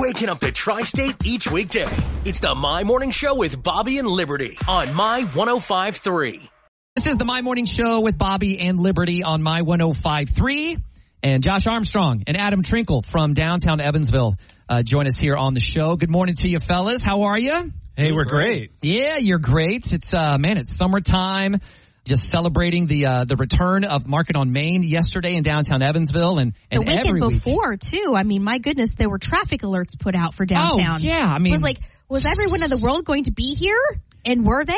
waking up the tri state each weekday. It's the My Morning Show with Bobby and Liberty on My 1053. This is the My Morning Show with Bobby and Liberty on My 1053. And Josh Armstrong and Adam Trinkle from downtown Evansville uh, join us here on the show. Good morning to you, fellas. How are you? Hey, we're great. Yeah, you're great. It's uh, man, it's summertime. Just celebrating the uh, the return of Market on Main yesterday in downtown Evansville, and, and the weekend every week. before too. I mean, my goodness, there were traffic alerts put out for downtown. Oh yeah, I mean, it was like, was everyone in the world going to be here? And were they?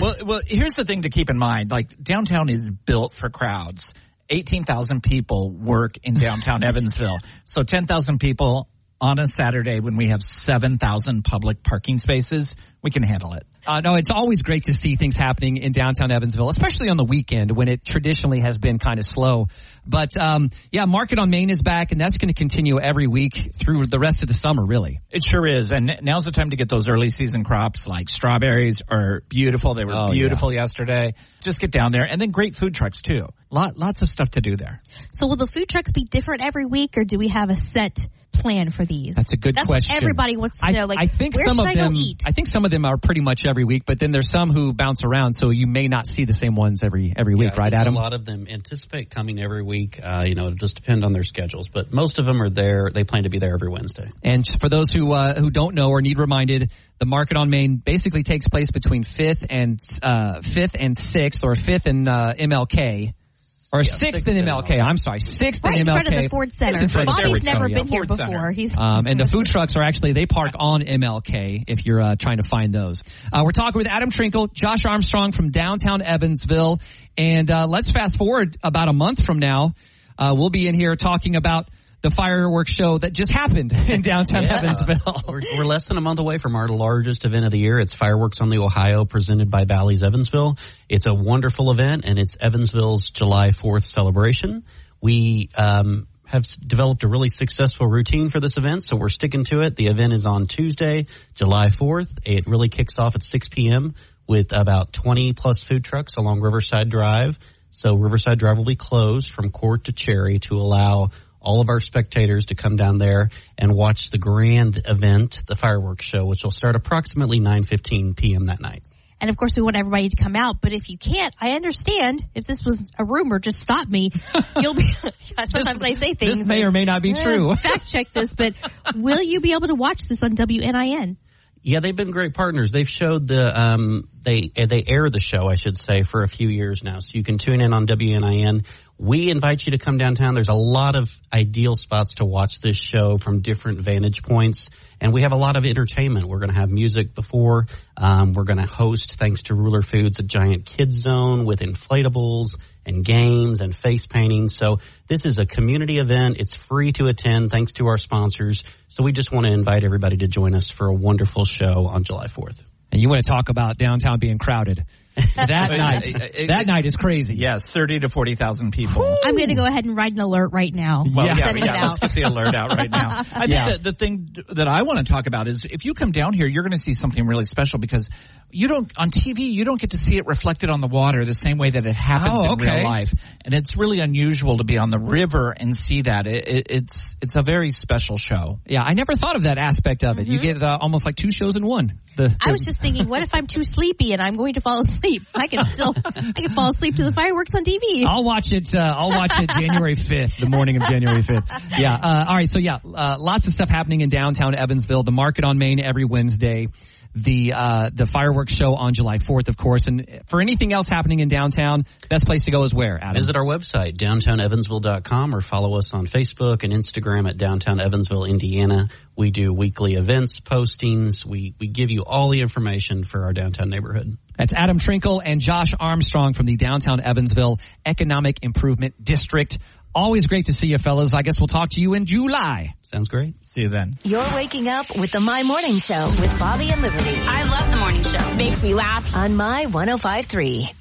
Well, well, here's the thing to keep in mind. Like downtown is built for crowds. 18,000 people work in downtown Evansville. So 10,000 people on a Saturday when we have 7,000 public parking spaces, we can handle it. Uh, no, it's always great to see things happening in downtown Evansville, especially on the weekend when it traditionally has been kind of slow. But um, yeah, Market on Main is back, and that's going to continue every week through the rest of the summer, really. It sure is. And now's the time to get those early season crops like strawberries are beautiful. They were Oh, beautiful yesterday. Just get down there. And then great food trucks too. Lot, lots of stuff to do there. So will the food trucks be different every week, or do we have a set plan for these? That's a good That's question. What everybody wants to I, know. Like, I think where some of I them. eat? I think some of them are pretty much every week, but then there's some who bounce around, so you may not see the same ones every every week, Yeah, I right, Adam? A lot of them anticipate coming every week. Uh, you know, it'll just depend on their schedules, but most of them are there. They plan to be there every Wednesday. And for those who uh, who don't know or need reminded, the Market on Main basically takes place between fifth and uh, fifth and sixth, or fifth and uh, MLK. Or Yeah, sixth sixth and and MLK. I'm sorry, sixth right and in MLK. front of the Ford Center. It's in front of the Bobby's never Center, been yeah. here Ford before. He's Um, and the food trucks are actually they park on MLK if you're uh, trying to find those. Uh, we're talking with Adam Trinkle, Josh Armstrong from downtown Evansville, and uh, let's fast forward about a month from now. Uh, we'll be in here talking about the fireworks show that just happened in downtown Yeah. Evansville. We're, we're less than a month away from our largest event of the year. It's Fireworks on the Ohio presented by Bally's Evansville. It's a wonderful event and it's Evansville's July 4th celebration. We, um, have developed a really successful routine for this event, so we're sticking to it. The event is on Tuesday, July 4th. It really kicks off at 6 p.m. with about 20 plus food trucks along Riverside Drive. So Riverside Drive will be closed from Court to Cherry to allow all of our spectators to come down there and watch the grand event, the fireworks show, which will start approximately 9:15 p.m. that night. And of course, we want everybody to come out. But if you can't, I understand. If this was a rumor, just stop me. You'll be. sometimes I say things. This may or may not be Eh, true. Fact check this, but will you be able to watch this on WNIN? Yeah, they've been great partners. They've showed the um they uh, they air the show, I should say, for a few years now. So you can tune in on WNIN. We invite you to come downtown. There's a lot of ideal spots to watch this show from different vantage points, and we have a lot of entertainment. We're going to have music before. Um, we're going to host, thanks to Ruler Foods, a giant kids zone with inflatables and games and face painting. So this is a community event. It's free to attend thanks to our sponsors. So we just want to invite everybody to join us for a wonderful show on July 4th. And you want to talk about downtown being crowded? That night, that night is crazy. Yes, 30 to 40,000 people. I'm going to go ahead and write an alert right now. Well, Yeah. yeah, Sending it yeah, let's get the alert out right now. I think that the thing that I want to talk about is if you come down here, you're going to see something really special because you don't on TV you don't get to see it reflected on the water the same way that it happens Oh, in real life, and it's really unusual to be on the river and see that. It, it, it's it's a very special show. Yeah, I never thought of that aspect of it. You get uh, almost like two shows in one. The, I was just thinking, what if I'm too sleepy and I'm going to fall asleep? I can still, I can fall asleep to the fireworks on TV. I'll watch it. Uh, I'll watch it January fifth, the morning of January fifth. Yeah. Uh, all right. So yeah, uh, lots of stuff happening in downtown Evansville. The market on Main every Wednesday. The uh, the fireworks show on July fourth, of course. And for anything else happening in downtown, best place to go is where? Adam. Visit our website, downtownevansville.com, or follow us on Facebook and Instagram at Downtown Evansville, Indiana. We do weekly events, postings. We, we give you all the information for our downtown neighborhood. That's Adam Trinkle and Josh Armstrong from the downtown Evansville Economic Improvement District. Always great to see you, fellas. I guess we'll talk to you in July. Sounds great. See you then. You're waking up with the My Morning Show with Bobby and Liberty I love the morning show. Makes me laugh on My 1053.